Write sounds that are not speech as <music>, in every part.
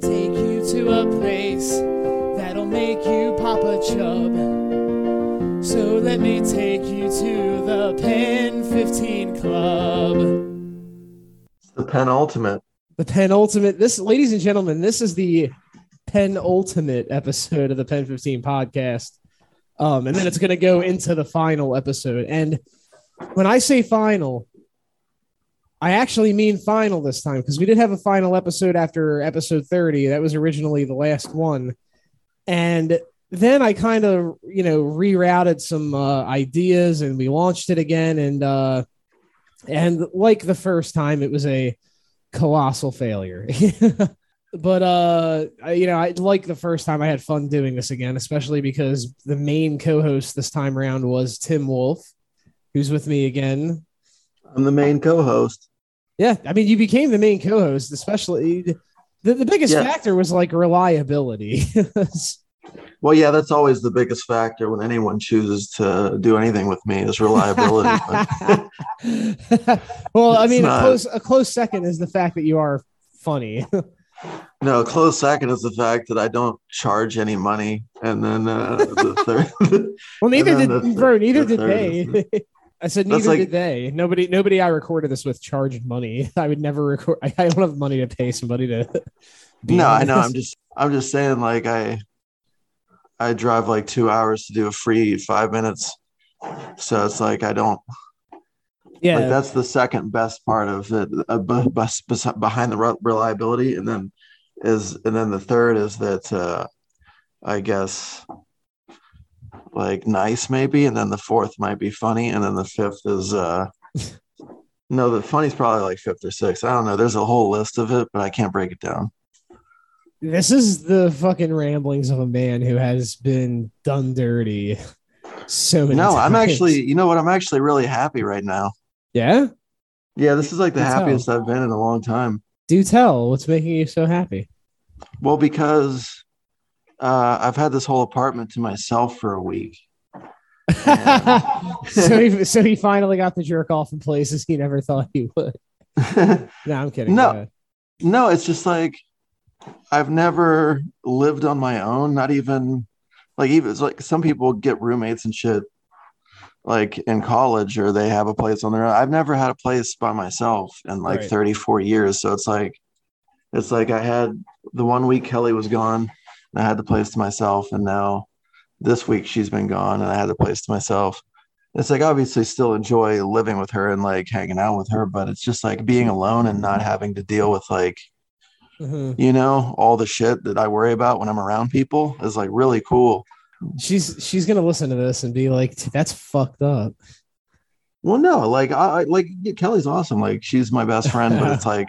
Take you to a place that'll make you pop a chub. So let me take you to the Pen 15 Club. The penultimate. The penultimate. This, ladies and gentlemen, this is the penultimate episode of the Pen 15 podcast. Um, and then it's going to go into the final episode. And when I say final, I actually mean final this time because we did have a final episode after episode 30. That was originally the last one. And then I kind of, you know, rerouted some uh, ideas and we launched it again. And, uh, and like the first time, it was a colossal failure. <laughs> but, uh, you know, I like the first time I had fun doing this again, especially because the main co host this time around was Tim Wolf, who's with me again. I'm the main co-host. Yeah, I mean, you became the main co-host, especially the, the biggest Yeah. factor was like reliability. <laughs> Well, yeah, that's always the biggest factor when anyone chooses to do anything with me is reliability. <laughs> well, I mean, a close a close second is the fact that you are funny. <laughs> no, close second is the fact that I don't charge any money, and then uh, the third. well, neither did the bro. Neither the did they. I said neither like- did they. Nobody, nobody. I recorded this with charged money. <laughs> I would never record. I don't have money to pay somebody to. be no, I know. I'm just, I'm just saying, like I, I drive like two hours to do a free five minutes, so it's like I don't. Yeah, Like that's the second best part of it, uh, bu- bus- bus- behind the reliability, and then is and then the third is that uh, I guess like nice maybe, and then the fourth might be funny, and then the fifth is uh, <laughs> no, the funny's probably like fifth or sixth. I don't know. There's a whole list of it, but I can't break it down. This is the fucking ramblings of a man who has been done dirty so many No, I'm actually, you know what? I'm actually really happy right now. Yeah? Yeah, this is like the Do tell. happiest I've been in a long time. Do tell. What's making you so happy? Well, because uh, I've had this whole apartment to myself for a week. <laughs> so he so he finally got the jerk off in places he never thought he would. <laughs> No, I'm kidding. No. No, it's just like I've never lived on my own, not even like even it's like some people get roommates and shit like in college or they have a place on their own. I've never had a place by myself in like Right. 34 years. So it's like it's like I had the one week Kelly was gone and I had the place to myself and now this week she's been gone and I had the place to myself. It's like obviously still enjoy living with her and like hanging out with her, but it's just like being alone and not having to deal with like Mhm. you know all the shit that i worry about when i'm around people is like really cool She's she's gonna listen to this and be like, "That's fucked up." well no like i I- like kelly's awesome like she's my best friend but it's <laughs> like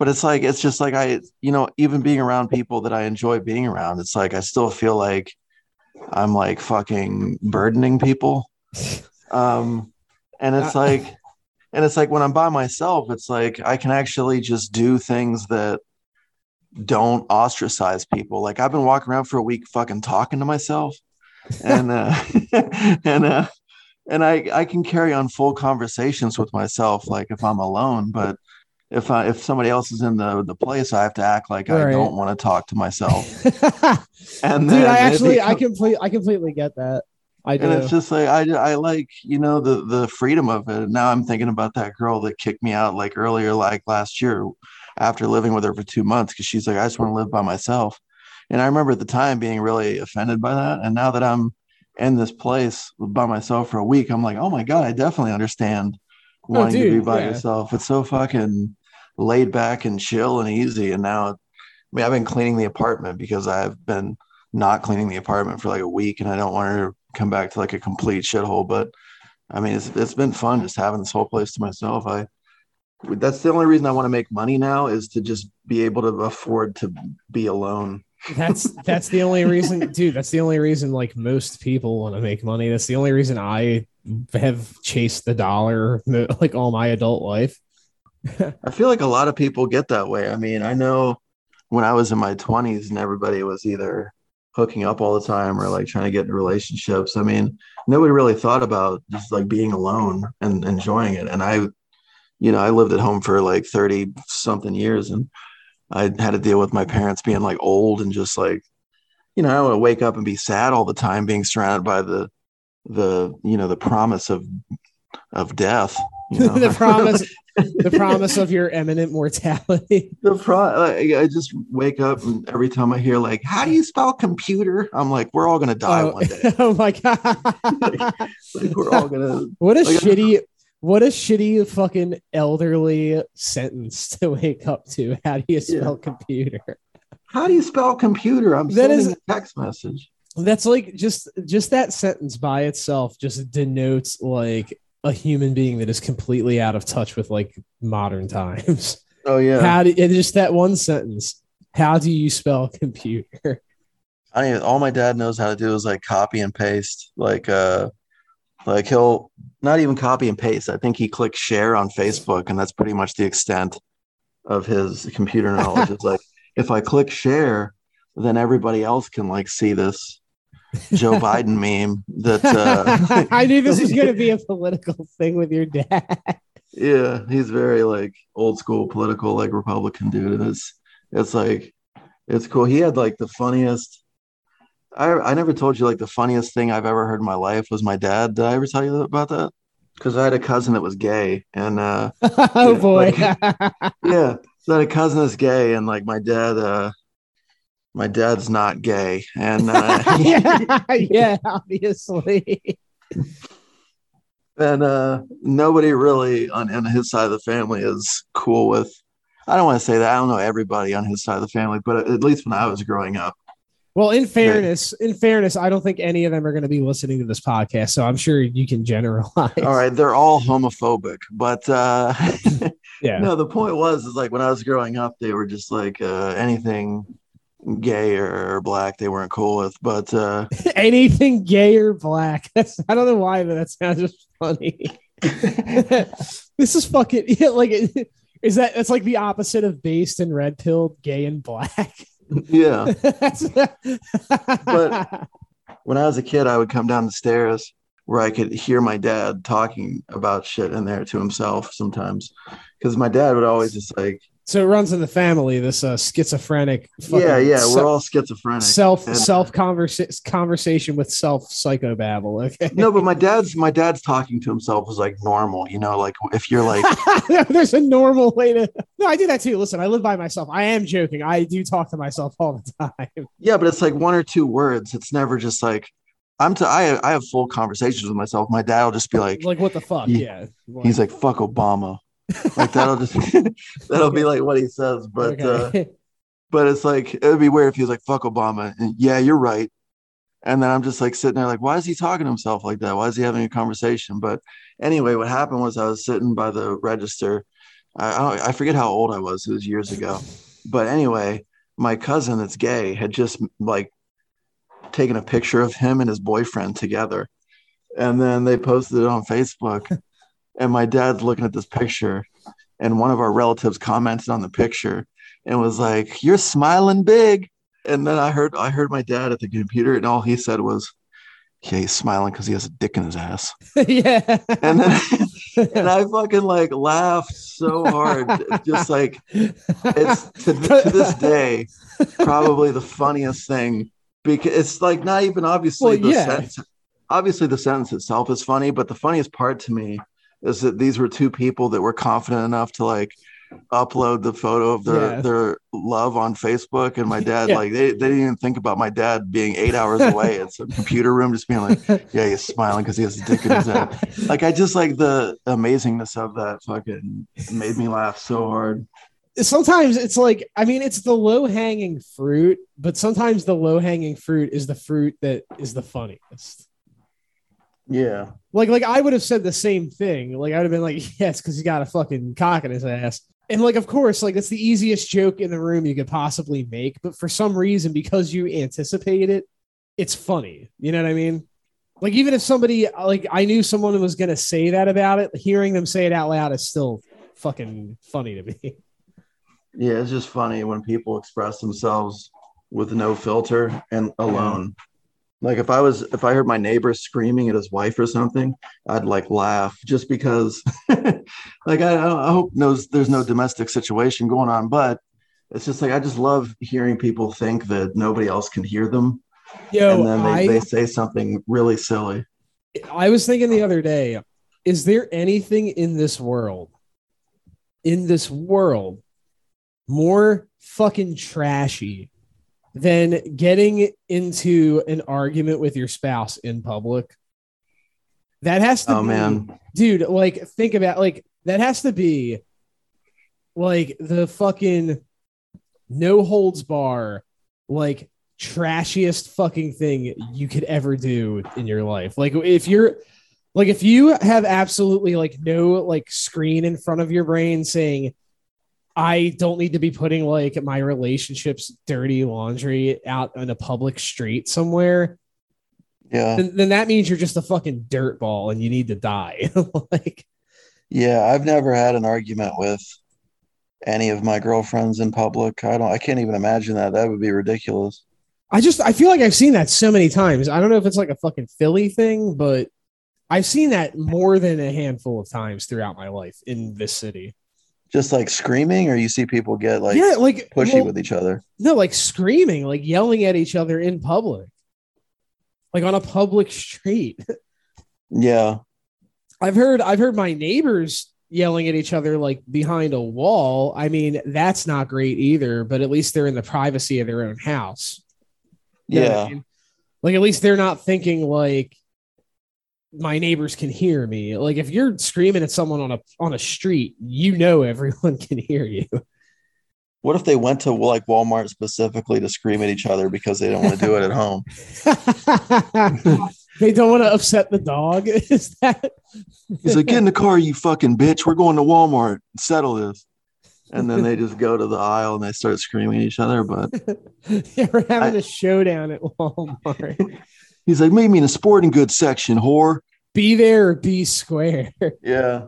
but it's like it's just like i you know even being around people that i enjoy being around it's like i still feel like i'm like fucking burdening people. <laughs> Um and it's Uh, like and it's like when i'm by myself it's like i can actually just do things that don't ostracize people. Like i've been walking around for a week fucking talking to myself and uh <laughs> and uh and i i can carry on full conversations with myself like if i'm alone but if i if somebody else is in the the place i have to act like i don't want to talk to myself <laughs> and Dude, I actually I become- complete I completely get that. I do. and it's just like I, I like you know the the freedom of it now i'm thinking about that girl that kicked me out like earlier like last year after living with her for two months because she's like i just want to live by myself and i remember at the time being really offended by that and now that i'm in this place by myself for a week i'm like oh my god i definitely understand oh, wanting to be by yeah. yourself it's so fucking laid back and chill and easy and now i mean i've been cleaning the apartment because i've been not cleaning the apartment for like a week and i don't want to come back to like a complete shithole but i mean it's, it's been fun just having this whole place to myself i that's the only reason i want to make money now is to just be able to afford to be alone that's <laughs> that's the only reason, dude. That's the only reason like most people want to make money. That's the only reason I have chased the dollar like all my adult life. <laughs> I feel like a lot of people get that way. I mean, I know when I was in my 20s and everybody was either hooking up all the time or like trying to get into relationships. I mean, nobody really thought about just like being alone and enjoying it. And I, you know, I lived at home for like 30 something years and I had to deal with my parents being like old and just like, you know, I would wake up and be sad all the time, being surrounded by the the you know the promise of of death. You <laughs> know? the promise, the promise of your imminent mortality. <laughs> the pro like, I just wake up and every time I hear like, how do you spell computer? I'm like, we're all gonna die Oh, one day. <laughs> oh my god! <laughs> Like, we're all gonna what a like, shitty, what a shitty fucking elderly sentence to wake up to. How do you spell computer? how do you spell computer? I'm That sending is- a text message. That's like just just that sentence by itself just denotes like a human being that is completely out of touch with like modern times. <laughs> Oh yeah. How do and just that one sentence? How do you spell <laughs> computer? I don't even, all my dad knows how to do is like copy and paste. Like uh like he'll not even copy and paste. I think he clicks share on Facebook and that's pretty much the extent of his computer knowledge. <laughs> it's like if I click share, then everybody else can like see this Joe Biden meme that uh <laughs> I knew this was going to be a <laughs> political thing with your dad. yeah, he's very like old school political like Republican dude. And it's it's like it's cool. He had like the funniest I I never told you like the funniest thing I've ever heard in my life was my dad. Did I ever tell you about that? Because I had a cousin that was gay and uh <laughs> oh boy. yeah, so I had a cousin that's gay and like my dad uh my dad's not gay and uh <laughs> yeah, yeah, <laughs> obviously. and uh nobody really on, on his side of the family is cool with I don't want to say that. I don't know everybody on his side of the family, but at least when I was growing up, Well, in fairness, in fairness, I don't think any of them are going to be listening to this podcast, so I'm sure you can generalize. all right, they're all homophobic. But uh <laughs> Yeah. no, the point was is like when I was growing up, they were just like uh anything gay or black they weren't cool with. But uh <laughs> Anything gay or black. <laughs> That's, I don't know why, but that sounds just funny. <laughs> this is fucking yeah, like is that that's like the opposite of based and red pilled, gay and black. yeah. But- when I was a kid, I would come down the stairs where I could hear my dad talking about shit in there to himself sometimes. Because my dad would always just like, so it runs in the family. This uh, schizophrenic. yeah, yeah, se- we're all schizophrenic. self And- self conversa- conversation with self psychobabble. Okay. no, but my dad's my dad's talking to himself was like normal, you know, like if you're like, <laughs> There's a normal way to. No, I do that too. Listen, I live by myself. I am joking. I do talk to myself all the time. <laughs> yeah, but it's like one or two words. It's never just like I'm to I I have full conversations with myself. My dad will just be like, Like, what the fuck? He- yeah. he's like, fuck Obama. Like that'll just <laughs> that'll be like what he says. But uh <laughs> but it's like it would be weird if he was like fuck obama and yeah you're right and then i'm just like sitting there like why is he talking to himself like that? Why is he having a conversation? But anyway what happened was i was sitting by the register. I I, don't, I forget how old i was it was years ago. But anyway my cousin that's gay had just like taken a picture of him and his boyfriend together. And then they posted it on facebook <laughs> and my dad's looking at this picture and one of our relatives commented on the picture and was like, "You're smiling big." And then I heard I heard my dad at the computer, and all he said was, "Yeah, he's smiling because he has a dick in his ass." <laughs> yeah. And then <laughs> and I fucking like laughed so hard, just like it's to, to this day probably the funniest thing because it's like not even obviously Well, the yeah. sentence. Obviously, the sentence itself is funny, but the funniest part to me is that these were two people that were confident enough to like upload the photo of their Yeah. their love on Facebook, and my <laughs> dad Yeah. like they, they didn't even think about my dad being eight hours away at some <laughs> computer room, just being like, yeah, he's smiling because he has a dick in his head. <laughs> like I just like the amazingness of that fucking made me laugh so hard. sometimes it's like I mean it's the low hanging fruit, but sometimes the low hanging fruit is the fruit that is the funniest. Yeah. Like like I would have said the same thing. Like I would have been like, <laughs> yes, because he got a fucking cock in his ass. And like, of course, like that's the easiest joke in the room you could possibly make. But for some reason, because you anticipate it, it's funny. You know what I mean? Like even if somebody like I knew someone was gonna say that about it, hearing them say it out loud is still fucking funny to me. Yeah, it's just funny when people express themselves with no filter and alone. Like if I was if I heard my neighbor screaming at his wife or something, I'd like laugh just because <laughs> like I, I hope knows there's no domestic situation going on, but it's just like I just love hearing people think that nobody else can hear them, Yo, and then they, I, they say something really silly. I was thinking the other day, is there anything in this world, in this world, more fucking trashy than getting into an argument with your spouse in public? That has to Oh be, man, dude, like think about like that has to be like the fucking no holds bar, like trashiest fucking thing you could ever do in your life. Like if you're like if you have absolutely like no like screen in front of your brain saying I don't need to be putting like my relationships dirty laundry out on a public street somewhere, yeah, then, then that means you're just a fucking dirtball and you need to die. <laughs> like yeah. I've never had an argument with any of my girlfriends in public. I don't. I can't even imagine that. That would be ridiculous. I just I feel like I've seen that so many times. I don't know if it's like a fucking Philly thing, but I've seen that more than a handful of times throughout my life in this city. Just like screaming, or you see people get like yeah, like pushy well, with each other. no, like screaming, like yelling at each other in public, like on a public street. <laughs> Yeah, I've heard I've heard my neighbors yelling at each other like behind a wall. I mean, that's not great either, but at least they're in the privacy of their own house. You what I yeah, mean? Like at least they're not thinking like my neighbors can hear me. Like if you're screaming at someone on a on a street, you know <laughs> everyone can hear you. What if they went to like Walmart specifically to scream at each other because they don't want to do it at home? <laughs> they don't want to upset the dog. <laughs> Is that He's like, get in the car, you fucking bitch. We're going to Walmart. Settle this. And then they just go to the aisle and they start screaming at each other. But yeah, we're having I- a showdown at Walmart. He's like, meet me in the sporting goods section, whore. be there or be square. <laughs> Yeah.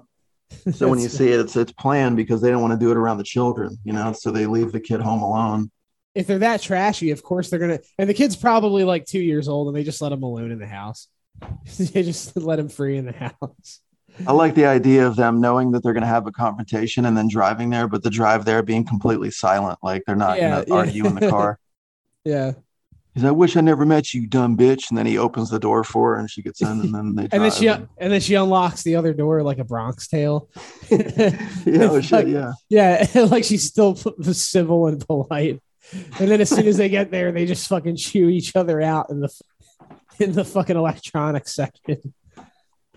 So when you see it, it's it's planned because they don't want to do it around the children, you know. So they leave the kid home alone. if they're that trashy, of course they're gonna. And the kid's probably like two years old, and they just let him alone in the house. <laughs> they just let him free in the house. I like the idea of them knowing that they're going to have a confrontation and then driving there, but the drive there being completely silent, like they're not Yeah, going to yeah. argue in the car. <laughs> Yeah, He's like, I wish I never met you, dumb bitch. And then he opens the door for her and she gets in and then they <laughs> and then she and then she unlocks the other door like a Bronx tale. <laughs> yeah, oh, <laughs> shit, Like, yeah. Yeah, like she's still civil and polite. And then as soon as they get there, they just fucking chew each other out in the in the fucking electronics section.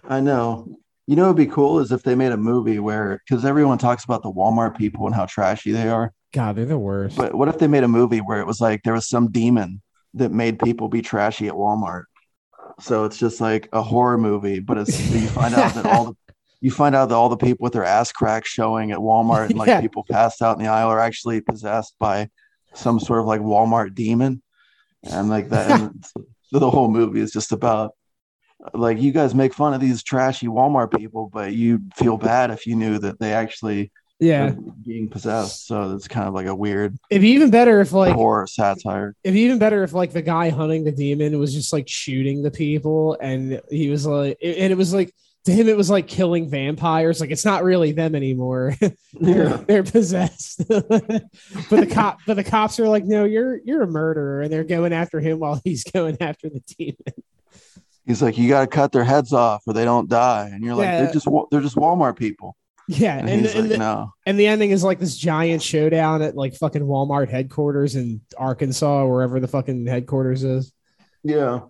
I know. You know, it'd be cool is if they made a movie where, because everyone talks about the Walmart people and how trashy they are. God, they're the worst. But what if they made a movie where it was like there was some demon that made people be trashy at Walmart? So it's just like a horror movie, but it's you find out that all the <laughs> you find out that all the people with their ass cracks showing at Walmart and like Yeah. people passed out in the aisle are actually possessed by some sort of like Walmart demon, and like that. and <laughs> so the whole movie is just about like you guys make fun of these trashy Walmart people, but you feel bad if you knew that they actually yeah, being possessed. So it's kind of like a weird it'd be even better if like horror satire. it'd be even better if like the guy hunting the demon was just like shooting the people, and he was like, and it was like to him it was like killing vampires. Like it's not really them anymore. <laughs> they're, Yeah. they're possessed. <laughs> but the cop, but the cops are like, no, you're you're a murderer, and they're going after him while he's going after the demon. He's like, you got to cut their heads off or they don't die. And you're like, Yeah. they're just they're just Walmart people. Yeah, And, and and, like, the, no. and the ending is like this giant showdown at like fucking Walmart headquarters in Arkansas, or wherever the fucking headquarters is. Yeah.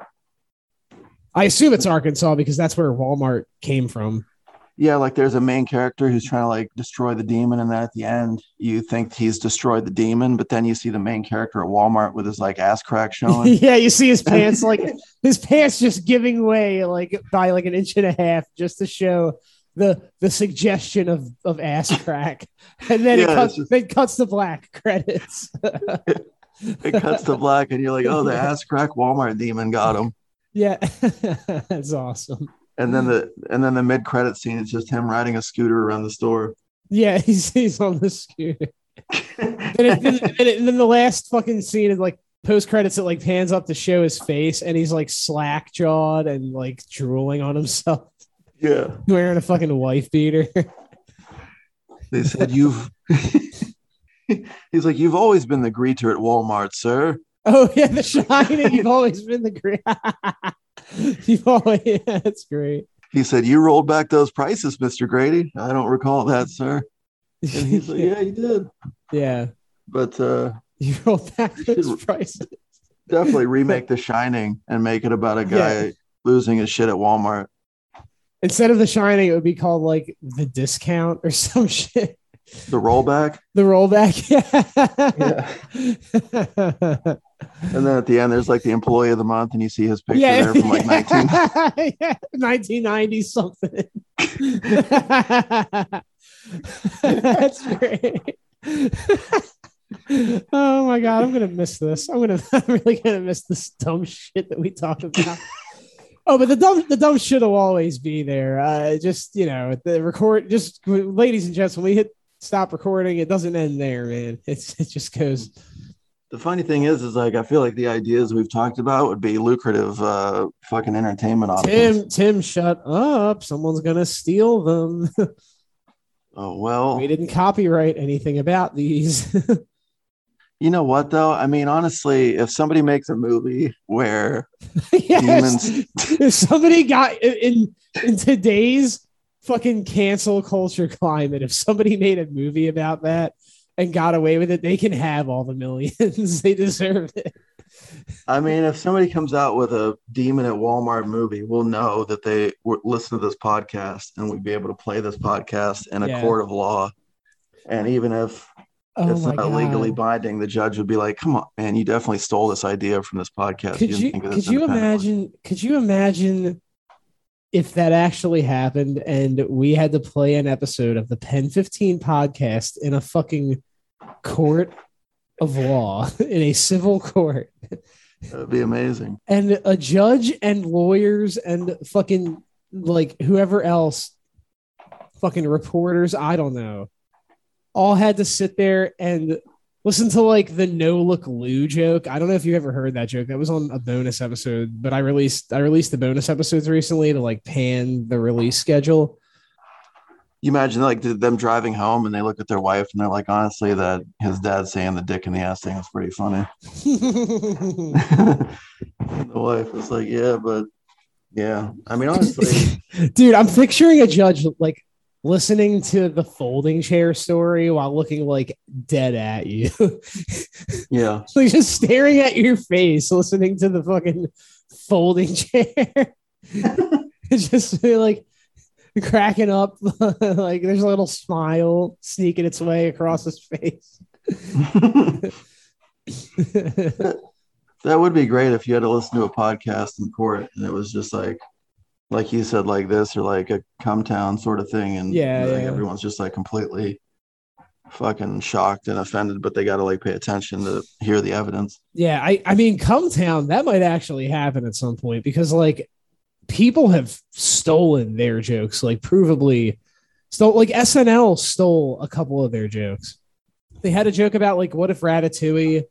I assume it's Arkansas because that's where Walmart came from. Yeah, like there's a main character who's trying to like destroy the demon, and then at the end you think he's destroyed the demon, but then you see the main character at Walmart with his like ass crack <laughs> showing. yeah, you see his pants like <laughs> his pants just giving way like by like an inch and a half just to show the the suggestion of of ass crack, <laughs> and then it cuts just- then cuts to black <laughs> credits. it cuts to black, and you're like, oh, the <laughs> ass crack Walmart demon got him. yeah, that's awesome. And then the and then the mid credit scene is just him riding a scooter around the store. Yeah, he's he's on the scooter. and, it, and, it- and then the last fucking scene is like post credits. It like pans up to show his face, and he's like slack jawed and like drooling on himself, yeah. <laughs> wearing a fucking wife beater. <laughs> They said you've <laughs> He's like, You've always been the greeter at Walmart, sir. Oh yeah, The Shining. You've always been the great. You've always. Yeah, that's great. He said, You rolled back those prices, Mr. Grady. I don't recall that, sir. And he's like, Yeah, you did. yeah. But uh You rolled back those prices. definitely remake The Shining and make it about a guy Yeah. losing his shit at Walmart. Instead of The Shining, it would be called like the discount or <laughs> some shit. The rollback. The rollback. Yeah. <laughs> And then at the end, there's like the employee of the month, and you see his picture yeah. there from like 19. <laughs> yeah, 1990 something. That's great. oh my god, I'm gonna miss this. I'm gonna I'm really gonna miss this dumb shit that we talk about. Oh, but the dumb the dumb shit will always be there. Uh, just you know, the record. Just ladies and gents, when we hit stop recording, it doesn't end there, man. <laughs> It's it just goes. The funny thing is, is like I feel like the ideas we've talked about would be lucrative, uh, fucking entertainment options. Tim, Tim, shut up! Someone's gonna steal them. <laughs> Oh well, we didn't copyright anything about these. <laughs> you know what though? I mean, honestly, if somebody makes a movie where <laughs> yes. Demons. <laughs> If somebody got in in today's fucking cancel culture climate, if somebody made a movie about that and got away with it, they can have all the millions. <laughs> they deserve it. I mean, if somebody comes out with a demon at Walmart movie, we'll know that they listen to this podcast and we'd be able to play this podcast in a Yeah. court of law. And even if Oh it's not god. legally binding, the judge would be like, "Come on, man, you definitely stole this idea from this podcast." could you think could you independently." imagine could you imagine if that actually happened and we had to play an episode of the Pen 15 podcast in a fucking court of law <laughs> in a civil court That'd be amazing. and a judge and lawyers and fucking like whoever else fucking reporters i don't know all had to sit there and listen to like the no look lou joke i don't know if you ever heard that joke that was on a bonus episode but i released i released the bonus episodes recently to like pan the release schedule You imagine like them driving home and they look at their wife and they're like, honestly, that his dad saying the dick in the ass thing is pretty funny. and <laughs> <laughs> the wife was like, yeah, but yeah. I mean, honestly, <laughs> dude i'm picturing a judge like listening to the folding chair story while looking like dead at you <laughs> yeah. like just staring at your face, listening to the fucking folding chair. <laughs> it's just like cracking up, <laughs> like there's a little smile sneaking its way across his face. That would be great if you had to listen to a podcast in court and it was just like, like you said, like this or like a Cumtown sort of thing. And Yeah, like, yeah. everyone's just like completely fucking shocked and offended, but they got to like pay attention to hear the evidence. yeah, I, I mean, Cumtown, that might actually happen at some point because like people have stolen their jokes, like provably stole like SNL stole a couple of their jokes. They had a joke about like what if Ratatouille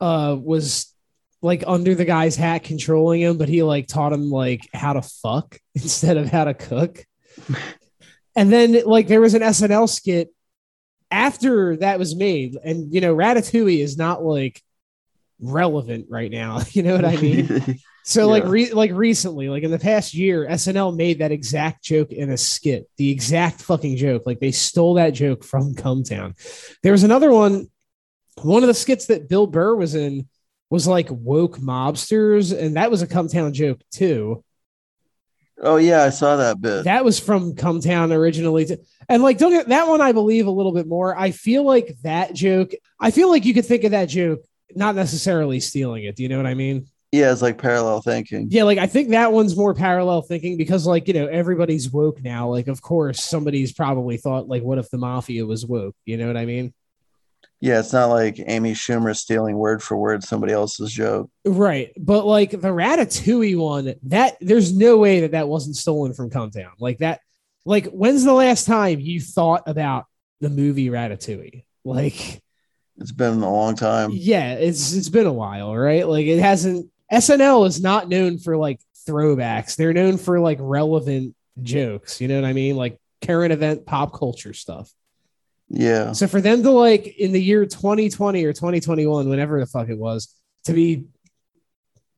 uh was like under the guy's hat controlling him, but he like taught him like how to fuck <laughs> instead of how to cook. and then like there was an SNL skit after that was made, and you know, Ratatouille is not like relevant right now. <laughs> You know what I mean? <laughs> So like re- like recently, like in the past year, SNL made that exact joke in a skit, the exact fucking joke. Like they stole that joke from Cumtown. There was another one, one of the skits that Bill Burr was in was like woke mobsters, and that was a Cumtown joke too. oh, yeah, I saw that bit. That was from Cumtown originally, too. and like don't get that one. I believe a little bit more. I feel like that joke. I feel like you could think of that joke, not necessarily stealing it. Do you know what I mean? yeah, it's like parallel thinking. Yeah, like I think that one's more parallel thinking because like, you know, everybody's woke now. Like, of course, somebody's probably thought, like, what if the mafia was woke? You know what I mean? Yeah, it's not like Amy Schumer stealing word for word somebody else's joke. Right. But like the Ratatouille one, that there's no way that that wasn't stolen from Cumtown. Like that, like, when's the last time you thought about the movie Ratatouille? Like, It's been a long time. yeah, it's it's been a while, right? Like it hasn't SNL is not known for like throwbacks. They're known for like relevant jokes, you know what I mean? Like current event pop culture stuff. Yeah. So for them to like in the year 2020 or 2021, whenever the fuck it was, to be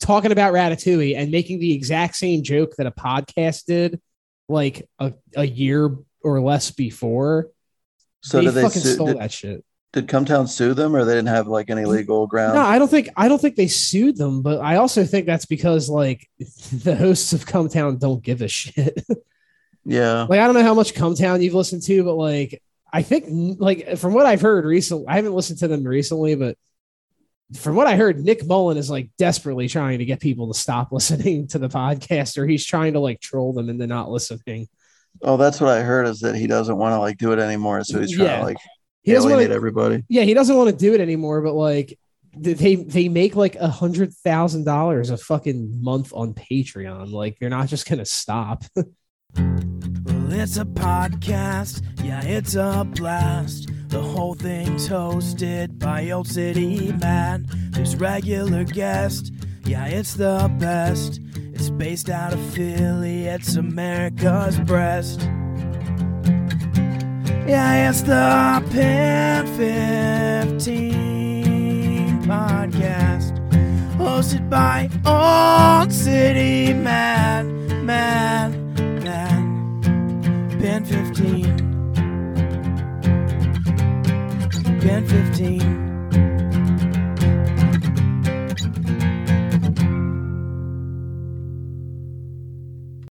talking about Ratatouille and making the exact same joke that a podcast did like a, a year or less before, So they did they fucking sue, stole did, that shit. did Cumtown sue them or they didn't have like any legal ground? No, I don't think I don't think they sued them, but I also think that's because like <laughs> the hosts of Cumtown don't give a shit. <laughs> yeah. like I don't know how much Cumtown you've listened to, but like I think like from what I've heard recently, I haven't listened to them recently, but from what I heard, Nick Mullen is like desperately trying to get people to stop <laughs> listening to the podcast, or he's trying to like troll them into not listening. Oh, that's what I heard is that he doesn't want to like do it anymore. So he's trying Yeah. to like He doesn't alienate want to, everybody. yeah, he doesn't want to do it anymore, but like they they make like a hundred thousand dollars a fucking month on Patreon. Like they're not just gonna stop. <laughs> Well, it's a podcast, yeah, it's a blast. The whole thing's hosted by Old City Matt. There's regular guest, yeah, it's the best. It's based out of Philly, it's America's breast. Yeah, it's the Pen 15 podcast, hosted by Old City Matt, Man. Pen 15. Pen 15.